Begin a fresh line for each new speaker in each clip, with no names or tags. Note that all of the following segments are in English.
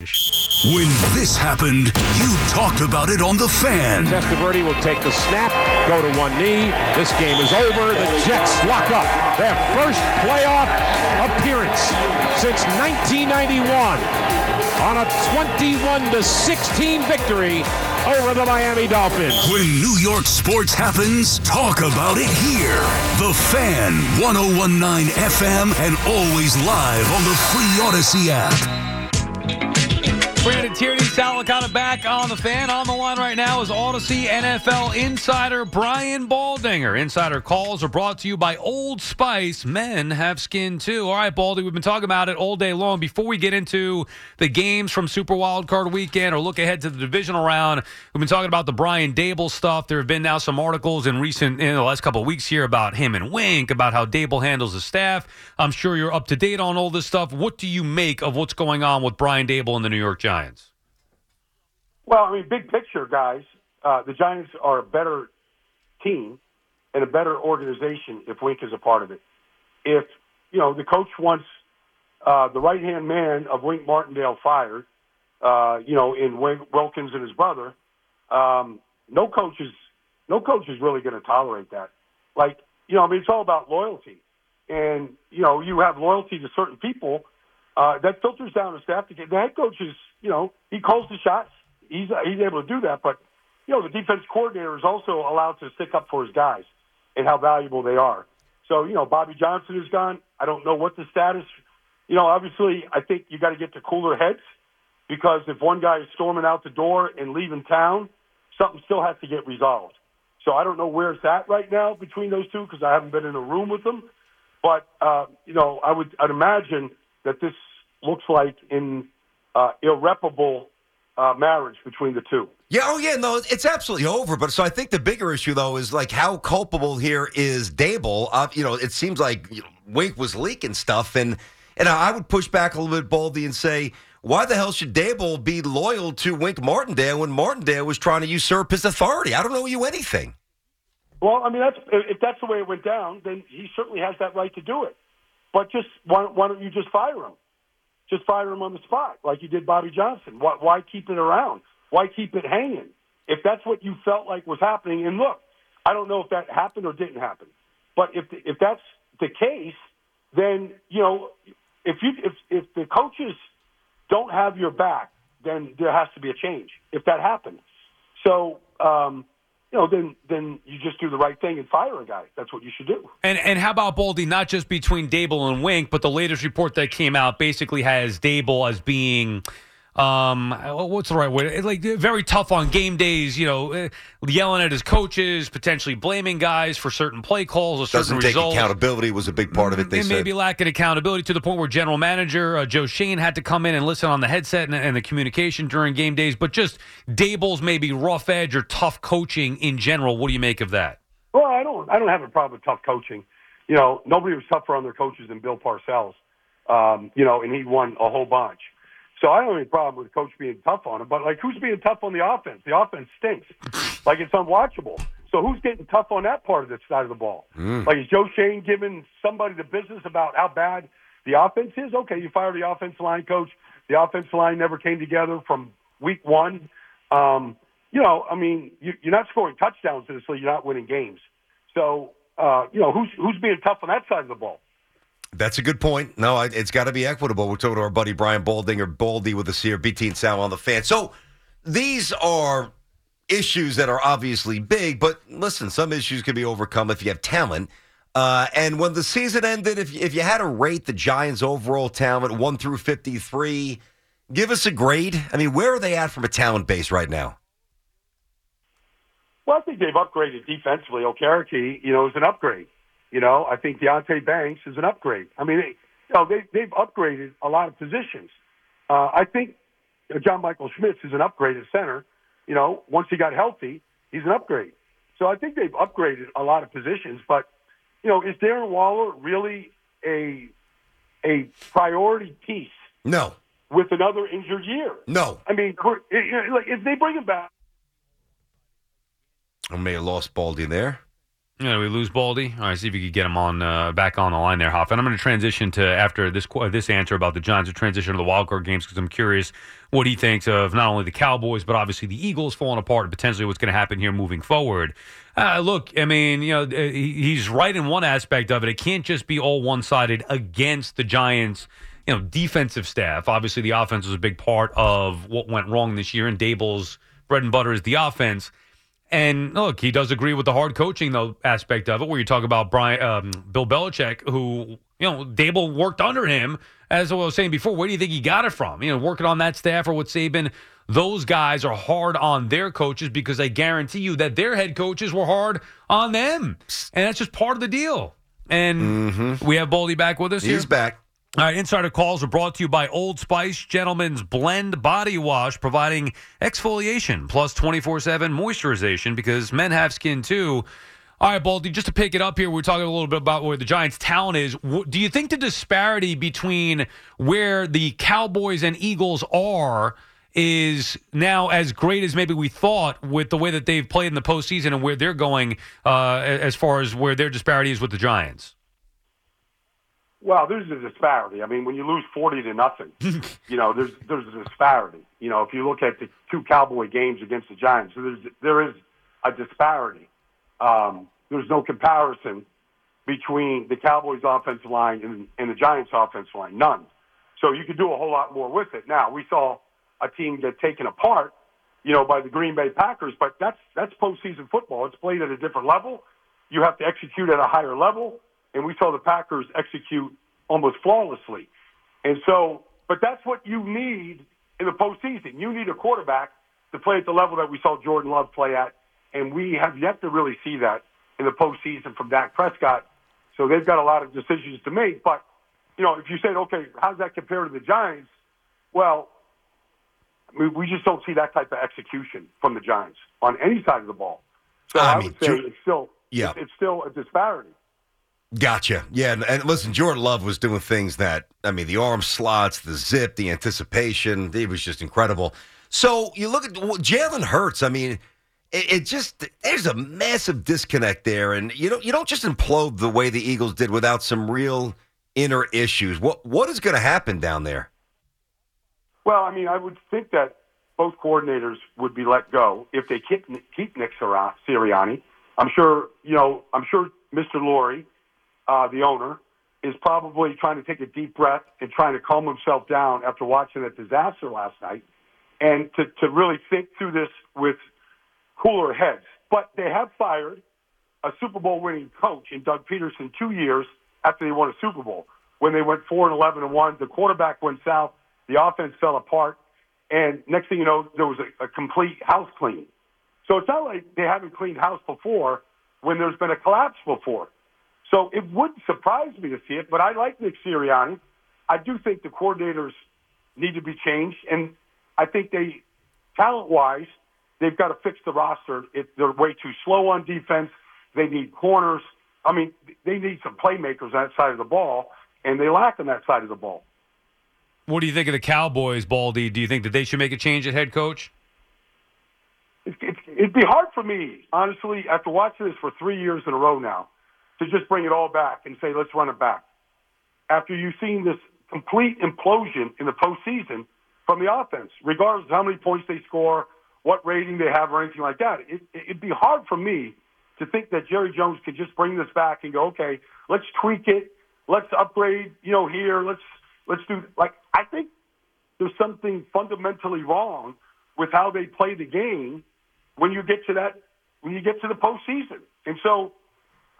When this happened, you talked about it on The Fan.
Testaverde will take the snap, go to one knee. This game is over. The Jets lock up their first playoff appearance since 1991 on a 21 to 16 victory over the Miami Dolphins.
When New York sports happens, talk about it here. The Fan, 1019 FM, and always live on the free Audacy app.
Brandon Tierney, Sal Licata back on the fan. On the line right now is Audacy NFL insider Brian Baldinger. Insider calls are brought to you by Old Spice. Men have skin too. All right, Baldy, we've been talking about it all day long. Before we get into the games from Super Wild Card Weekend or look ahead to the divisional round, we've been talking about the Brian Daboll stuff. There have been now some articles in recent in the last couple weeks here about him and Wink, about how Daboll handles the staff. I'm sure you're up to date on all this stuff. What do you make of what's going on with Brian Daboll and the New York Giants? Giants?
Well, I mean, big picture, guys, uh, the Giants are a better team and a better organization if Wink is a part of it. If you know the coach wants uh, the right hand man of Wink Martindale fired, uh, you know, in Wink, Wilkins and his brother, um, no coach is no coach is really going to tolerate that. Like, you know, I mean, it's all about loyalty, and you know, you have loyalty to certain people uh, that filters down the staff. The head coach is, you know, he calls the shots. He's he's able to do that, but you know, the defense coordinator is also allowed to stick up for his guys and how valuable they are. So, you know, Bobby Johnson is gone. I don't know what the status. You know, obviously, I think you got to get to cooler heads because if one guy is storming out the door and leaving town, something still has to get resolved. So I don't know where it's at right now between those two because I haven't been in a room with them. But uh, you know, I would I'd imagine that this looks like in uh, irreparable uh, marriage between the two.
Yeah, oh yeah, no, it's absolutely over. But so I think the bigger issue though is like how culpable here is Daboll. Uh, you know, it seems like you know, Wink was leaking stuff, and and I would push back a little bit Baldy and say. Why the hell should Daboll be loyal to Wink Martindale when Martindale was trying to usurp his authority? I don't know you anything.
Well, I mean, that's if that's the way it went down, then he certainly has that right to do it. But just why, why don't you just fire him? just fire him on the spot like you did Bobby Johnson. Why, why keep it around? Why keep it hanging? If that's what you felt like was happening, and look, I don't know if that happened or didn't happen, but if the, if that's the case, then you know if you if if the coaches don't have your back, then there has to be a change. If that happens, so um, you know, then then you just do the right thing and fire a guy. That's what you should do.
And and how about Baldy? Not just between Daboll and Wink, but the latest report that came out basically has Daboll as being um, what's the right way? Like very tough on game days, you know, uh, yelling at his coaches, potentially blaming guys for certain play calls or certain
Doesn't take
results.
accountability was a big part of it. They
and
said
maybe lacking accountability to the point where general manager uh, Joe Schoen had to come in and listen on the headset and, and the communication during game days. But just Daboll's maybe rough edge or tough coaching in general. What do you make of that?
Well, I don't. I don't have a problem with tough coaching. You know, nobody was tougher on their coaches than Bill Parcells. Um, you know, and he won a whole bunch. So I don't have any problem with coach being tough on him. But like, who's being tough on the offense? The offense stinks. like it's unwatchable. So who's getting tough on that part of the side of the ball?
Mm.
Like is Joe Schoen giving somebody the business about how bad the offense is? Okay, you fire the offensive line coach. The offensive line never came together from week one. Um, you know, I mean, you, you're not scoring touchdowns in this league. You're not winning games. So, uh, you know, who's who's being tough on that side of the ball?
That's a good point. No, it's got to be equitable. We're talking to our buddy Brian Baldinger, Baldy with us here, BT and Sal on the fan. So these are issues that are obviously big, but listen, some issues can be overcome if you have talent. Uh, and when the season ended, if, if you had to rate the Giants' overall talent, 1 through 53, give us a grade. I mean, where are they at from a talent base right now?
Well, I think they've upgraded defensively. Okereke, you know, is an upgrade. You know, I think Deonte Banks is an upgrade. I mean, they, you know, they, they've upgraded a lot of positions. Uh, I think John Michael Schmitz is an upgrade at center. You know, once he got healthy, he's an upgrade. So I think they've upgraded a lot of positions. But, you know, is Darren Waller really a a priority piece
No,
with another injured year?
no.
I mean, like if they bring him back,
I may have lost Baldy there.
Yeah, we lose Baldy. All right, see if you could get him on uh, back on the line there, Hoff. And I'm going to transition to after this this answer about the Giants, to transition to the wild card games because I'm curious what he thinks of not only the Cowboys but obviously the Eagles falling apart and potentially what's going to happen here moving forward. Uh, look, I mean, you know, he's right in one aspect of it. It can't just be all one sided against the Giants. You know, defensive staff. Obviously, the offense was a big part of what went wrong this year, and Daboll's bread and butter is the offense. And look, he does agree with the hard coaching though aspect of it, where you talk about Brian, um, Bill Belichick, who you know Daboll worked under him. As I was saying before, where do you think he got it from? You know, working on that staff or with Saban, those guys are hard on their coaches because I guarantee you that their head coaches were hard on them, and that's just part of the deal. And we have Baldy back with us here.
He's back.
All right, insider calls are brought to you by Old Spice Gentleman's Blend Body Wash, providing exfoliation plus 24 7 moisturization because men have skin too. All right, Baldy, just to pick it up here, we're talking a little bit about where the Giants' talent is. Do you think the disparity between where the Cowboys and Eagles are is now as great as maybe we thought with the way that they've played in the postseason and where they're going uh, as far as where their disparity is with the Giants?
Well, there's a disparity. I mean, when you lose forty to nothing, you know, there's there's a disparity. You know, if you look at the two Cowboy games against the Giants, so there's there is a disparity. Um, there's no comparison between the Cowboys' offensive line and, and the Giants' offensive line. None. So you could do a whole lot more with it. Now we saw a team get taken apart, you know, by the Green Bay Packers, but that's that's postseason football. It's played at a different level. You have to execute at a higher level, and we saw the Packers execute almost flawlessly. And so, but that's what you need in the postseason. You need a quarterback to play at the level that we saw Jordan Love play at, and we have yet to really see that in the postseason from Dak Prescott. So they've got a lot of decisions to make. But you know, if you said, okay, how does that compare to the Giants? Well, I mean, we just don't see that type of execution from the Giants on any side of the ball. So
I
I,
mean,
would say it's still
Yeah.
it's, it's still a disparity.
Gotcha. Yeah, and, and listen, Jordan Love was doing things that I mean, the arm slots, the zip, the anticipation. It was just incredible. So you look at well, Jalen Hurts. I mean, it, it just there's a massive disconnect there, and you don't you don't just implode the way the Eagles did without some real inner issues. What what is going to happen down there?
Well, I mean, I would think that both coordinators would be let go if they keep keep Nick Sirianni. I'm sure, you know, I'm sure Mr. Lurie, uh, the owner, is probably trying to take a deep breath and trying to calm himself down after watching that disaster last night, and to to really think through this with cooler heads. But they have fired a Super Bowl winning coach in Doug Pederson two years after they won a Super Bowl. When they went four and eleven and one, the quarterback went south, the offense fell apart, and next thing you know, there was a, a complete house cleaning. So it's not like they haven't cleaned house before when there's been a collapse before. So it wouldn't surprise me to see it, but I like Nick Sirianni. I do think the coordinators need to be changed, and I think they, talent-wise, they've got to fix the roster. It, they're way too slow on defense. They need corners. I mean, they need some playmakers on that side of the ball, and they lack on that side of the ball.
What do you think of the Cowboys, Baldy? Do you think that they should make a change at head coach?
It, it, it'd be hard for me, honestly, after watching this for three years in a row now, to just bring it all back and say, let's run it back. After you've seen this complete implosion in the postseason from the offense, regardless of how many points they score, what rating they have, or anything like that, it, it'd be hard for me to think that Jerry Jones could just bring this back and go, okay, let's tweak it, let's upgrade, you know, here. Let's let's do like I think there's something fundamentally wrong with how they play the game when you get to that when you get to the postseason. And so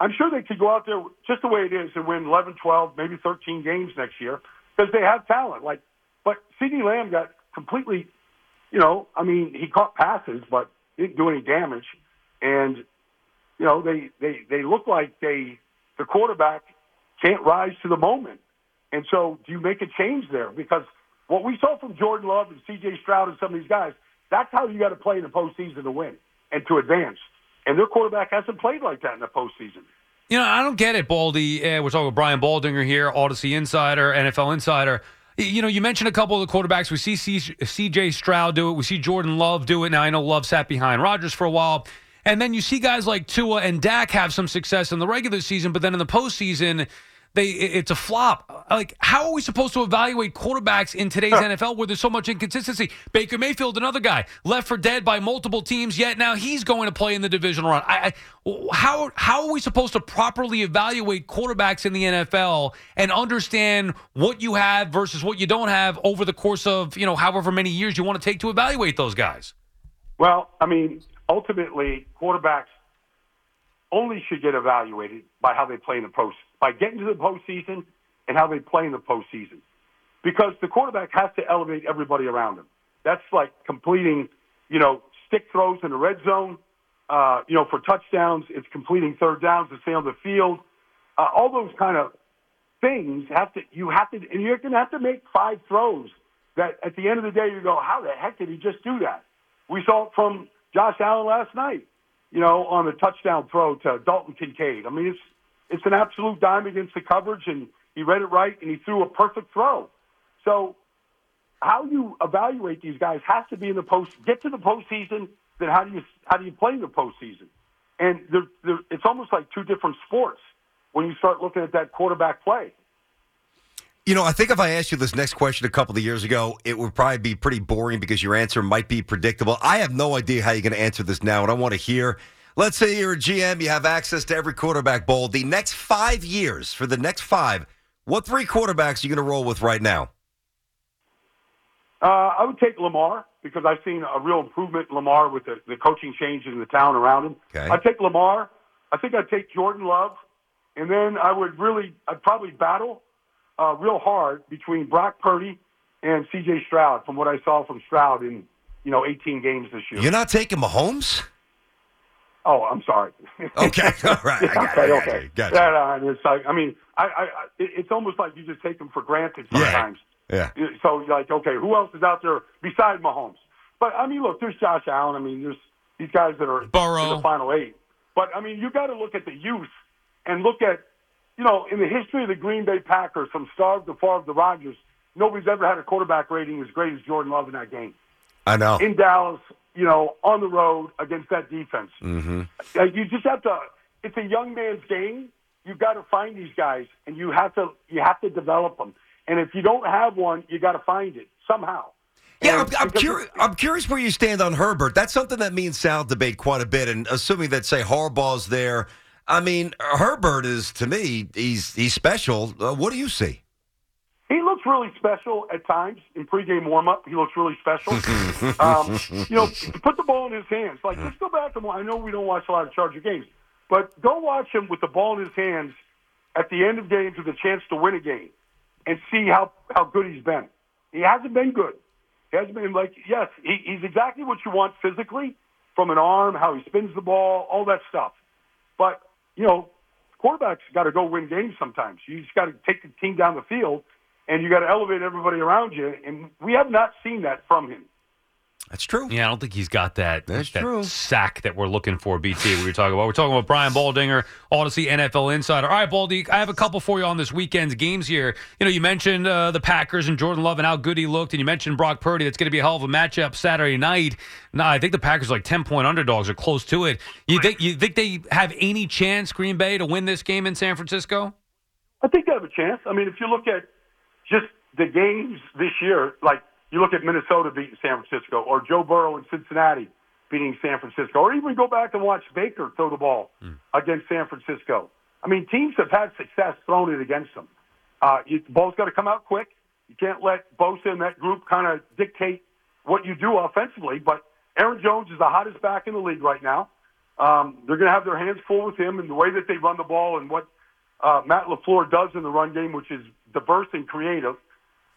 I'm sure they could go out there just the way it is and win 11, 12, maybe 13 games next year because they have talent. Like, but CeeDee Lamb got completely, you know, I mean, he caught passes, but didn't do any damage. And, you know, they, they, they look like they, the quarterback can't rise to the moment. And so do you make a change there? Because what we saw from Jordan Love and C.J. Stroud and some of these guys, that's how you got to play in the postseason to win and to advance. And their quarterback hasn't played like that in the postseason.
You know, I don't get it, Baldy. Uh, we're talking with Brian Baldinger here, Audacy Insider, NFL Insider. You know, you mentioned a couple of the quarterbacks. We see C.J. Stroud do it. We see Jordan Love do it. Now, I know Love sat behind Rodgers for a while. And then you see guys like Tua and Dak have some success in the regular season, but then in the postseason, they it's a flop. Like, how are we supposed to evaluate quarterbacks in today's NFL where there's so much inconsistency? Baker Mayfield, another guy, left for dead by multiple teams, yet now he's going to play in the divisional round. I, I, how how are we supposed to properly evaluate quarterbacks in the NFL and understand what you have versus what you don't have over the course of you know however many years you want to take to evaluate those guys?
Well, I mean, ultimately, quarterbacks only should get evaluated by how they play in the post, by getting to the postseason and how they play in the postseason. Because the quarterback has to elevate everybody around him. That's like completing, you know, stick throws in the red zone. Uh, you know, for touchdowns, it's completing third downs to stay on the field. Uh, all those kind of things have to, you have to, and you're going to have to make five throws that at the end of the day you go, how the heck did he just do that? We saw it from Josh Allen last night you know, on the touchdown throw to Dalton Kincaid. I mean, it's it's an absolute dime against the coverage, and he read it right, and he threw a perfect throw. So, how you evaluate these guys has to be in the post. Get to the postseason, then how do you how do you play in the postseason? And they're, they're, it's almost like two different sports when you start looking at that quarterback play.
You know, I think if I asked you this next question a couple of years ago, it would probably be pretty boring because your answer might be predictable. I have no idea how you're going to answer this now, and I want to hear. Let's say you're a GM, you have access to every quarterback bowl. The next five years, for the next five, what three quarterbacks are you going to roll with right now?
Uh, I would take Lamar because I've seen a real improvement in Lamar with the, the coaching changes in the town around him.
Okay.
I'd take Lamar. I think I'd take Jordan Love. And then I would really, I'd probably battle uh, real hard between Brock Purdy and C.J. Stroud. From what I saw from Stroud in you know 18 games this year.
You're not taking Mahomes.
Oh, I'm sorry.
Okay, all right. I got
okay,
it, I got
okay.
it. Gotcha.
Yeah, no, it's like, I mean, I, I, I, it's almost like you just take them for granted sometimes.
Yeah.
So you're like, okay, who else is out there besides Mahomes? But I mean, look, there's Josh Allen. I mean, there's these guys that are
Burrow.
in the final eight. But I mean, you got to look at the youth and look at, you know, in the history of the Green Bay Packers, from Starr to Favre to Rodgers, nobody's ever had a quarterback rating as great as Jordan Love in that game
I know.
in Dallas, you know, on the road against that defense.
Mm-hmm.
Uh, you just have to. It's a young man's game. You've got to find these guys, and you have to you have to develop them. And if you don't have one, you got to find it somehow.
Yeah, I'm, I'm, curious, I'm curious where you stand on Herbert. That's something that me and Sal debate quite a bit. And assuming that, say, Harbaugh's there, I mean, Herbert is, to me, he's he's special. Uh, what do you see?
Looks really special at times in pregame warmup. He looks really special. um, you know, put the ball in his hands. Like, let's go back to. I know we don't watch a lot of Charger games, but go watch him with the ball in his hands at the end of games with a chance to win a game, and see how how good he's been. He hasn't been good. He hasn't been like yes, he, he's exactly what you want physically from an arm, how he spins the ball, all that stuff. But you know, quarterbacks got to go win games sometimes. You just got to take the team down the field, and you got to elevate everybody around you. And we have not seen that from him.
That's true.
Yeah, I don't think he's got that,
That's
that
true.
sack that we're looking for, BT, we were talking about. We're talking about Brian Baldinger, Audacy NFL Insider. All right, Baldy, I have a couple for you on this weekend's games here. You know, you mentioned uh, the Packers and Jordan Love and how good he looked, and you mentioned Brock Purdy. That's going to be a hell of a matchup Saturday night. No, I think the Packers are like 10 point underdogs or close to it. You think, you think they have any chance, Green Bay, to win this game in San Francisco?
I think they have a chance. I mean, if you look at just the games this year, like you look at Minnesota beating San Francisco, or Joe Burrow in Cincinnati beating San Francisco, or even go back and watch Baker throw the ball against San Francisco. I mean, teams have had success throwing it against them. Uh, you, the ball's got to come out quick. You can't let Bosa and that group kind of dictate what you do offensively. But Aaron Jones is the hottest back in the league right now. Um, they're going to have their hands full with him and the way that they run the ball and what uh, Matt LaFleur does in the run game, which is diverse and creative.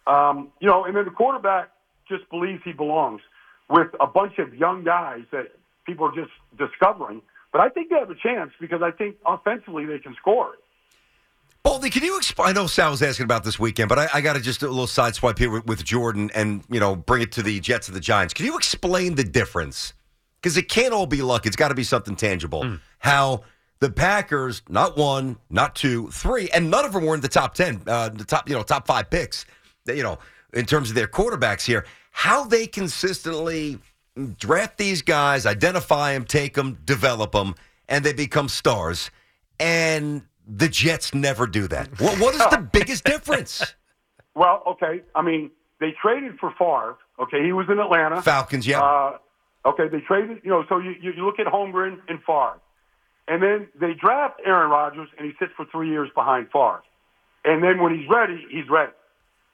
Um, you know, and then the quarterback just believes he belongs with a bunch of young guys that people are just discovering. But I think they have a chance because I think offensively they can score.
Baldy, can you explain? I know Sal was asking about this weekend, but I, I got to just do a little side swipe here with, with Jordan and, you know, bring it to the Jets and the Giants. Can you explain the difference? Because it can't all be luck. It's got to be something tangible.
Mm.
How the Packers, not one, not two, three, and none of them were in the top 10, uh, the top, you know, top five picks, you know, in terms of their quarterbacks here, how they consistently draft these guys, identify them, take them, develop them, and they become stars. And the Jets never do that. What, what is the biggest difference?
Well, okay. I mean, they traded for Favre. Okay, he was in Atlanta.
Falcons, yeah.
Uh, okay, they traded. You know, so you, you you look at Holmgren and Favre, and then they draft Aaron Rodgers, and he sits for three years behind Favre, and then when he's ready, he's ready,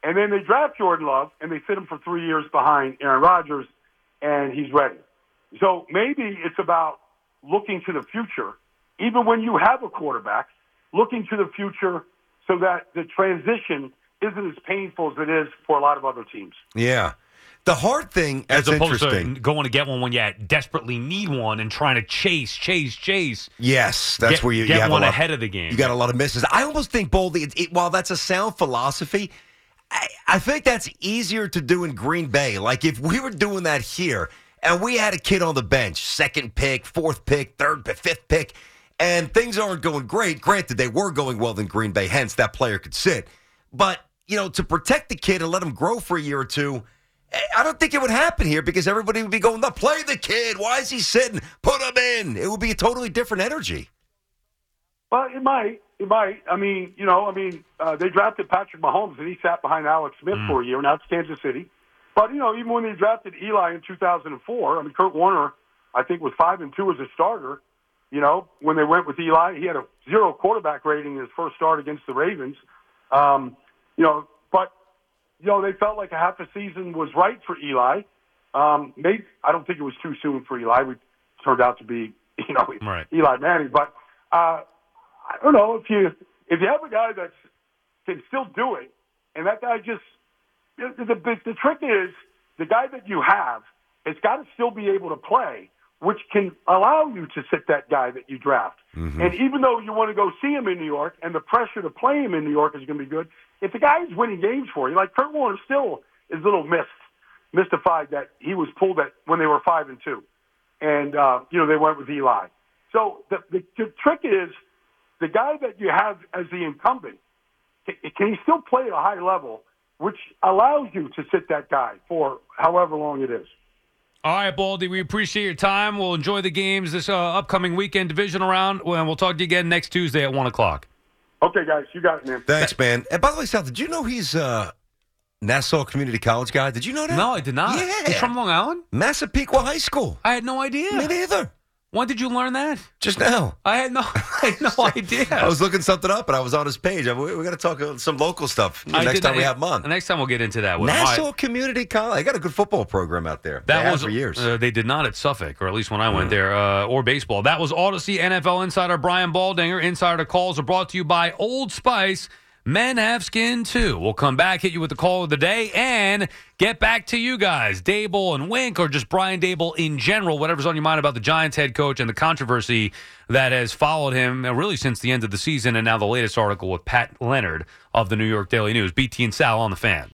and then they draft Jordan Love, and they sit him for three years behind Aaron Rodgers, and he's ready. So maybe it's about looking to the future, even when you have a quarterback, looking to the future so that the transition isn't as painful as it is for a lot of other teams.
yeah. The hard thing,
As opposed to going to get one when you desperately need one and trying to chase, chase, chase.
Yes, that's
Get-
where you,
get
you have
one ahead of the game.
You got a lot of misses. I almost think Baldy. It, it, while that's a sound philosophy, I, I think that's easier to do in Green Bay. Like if we were doing that here, and we had a kid on the bench, second pick, fourth pick, third pick, fifth pick, and things aren't going great. Granted, they were going well in Green Bay, hence that player could sit. But you know, to protect the kid and let him grow for a year or two. I don't think it would happen here because everybody would be going, "No, play the kid. Why is he sitting? Put him in." It would be a totally different energy.
Well, it might. It might. I mean, you know, I mean, uh, they drafted Patrick Mahomes, and he sat behind Alex Smith for a year. Now it's Kansas City. But you know, even when they drafted Eli in 2004, I mean, Kurt Warner, I think was five and two as a starter. You know, when they went with Eli, he had a zero quarterback rating in his first start against the Ravens. Um, you know, you know, they felt like a half a season was right for Eli. Um, maybe I don't think it was too soon for Eli. We turned out to be, you know,
Right.
Eli Manning. But uh, I don't know if you if you have a guy that can still do it, and that guy just the, the, the, the trick is the guy that you have has got to still be able to play, which can allow you to sit that guy that you draft. And even though you want to go see him in New York, and the pressure to play him in New York is going to be good, if the guy is winning games for you, like Kurt Warner still is a little missed, mystified that he was pulled at when they were five and two, and uh, you know they went with Eli. So the, the, the trick is the guy that you have as the incumbent can, can he still play at a high level, which allows you to sit that guy for however long it is.
All right, Baldy, we appreciate your time. We'll enjoy the games this uh, upcoming weekend divisional round, and we'll talk to you again next Tuesday at 1 o'clock.
Okay, guys, you got it, man.
Thanks, man. And by the way, Sal, did you know he's a Nassau Community College guy? Did you know that?
No, I did not.
Yeah.
He's from Long Island?
Massapequa High School.
I had no idea.
Me neither.
When did you learn that?
Just now.
I had no, I had no idea.
I was looking something up, and I was on his page. I- We, we got to talk uh, some local stuff
I
next
did
time
not-
we have him on.
Next time we'll get into that. with him. All
Nassau
right.
Community College. I got a good football program out there. They
That
have
was
for years.
Uh, they did not at Suffolk, or at least when I went there, uh, or baseball. That was Audacy NFL insider Brian Baldinger. Insider calls are brought to you by Old Spice. Men have skin too. We'll come back, hit you with the call of the day, and get back to you guys, Daboll and Wink, or just Brian Daboll in general. Whatever's on your mind about the Giants head coach and the controversy that has followed him uh, really since the end of the season, and now the latest article with Pat Leonard of the New York Daily News. BT and Sal on the fan.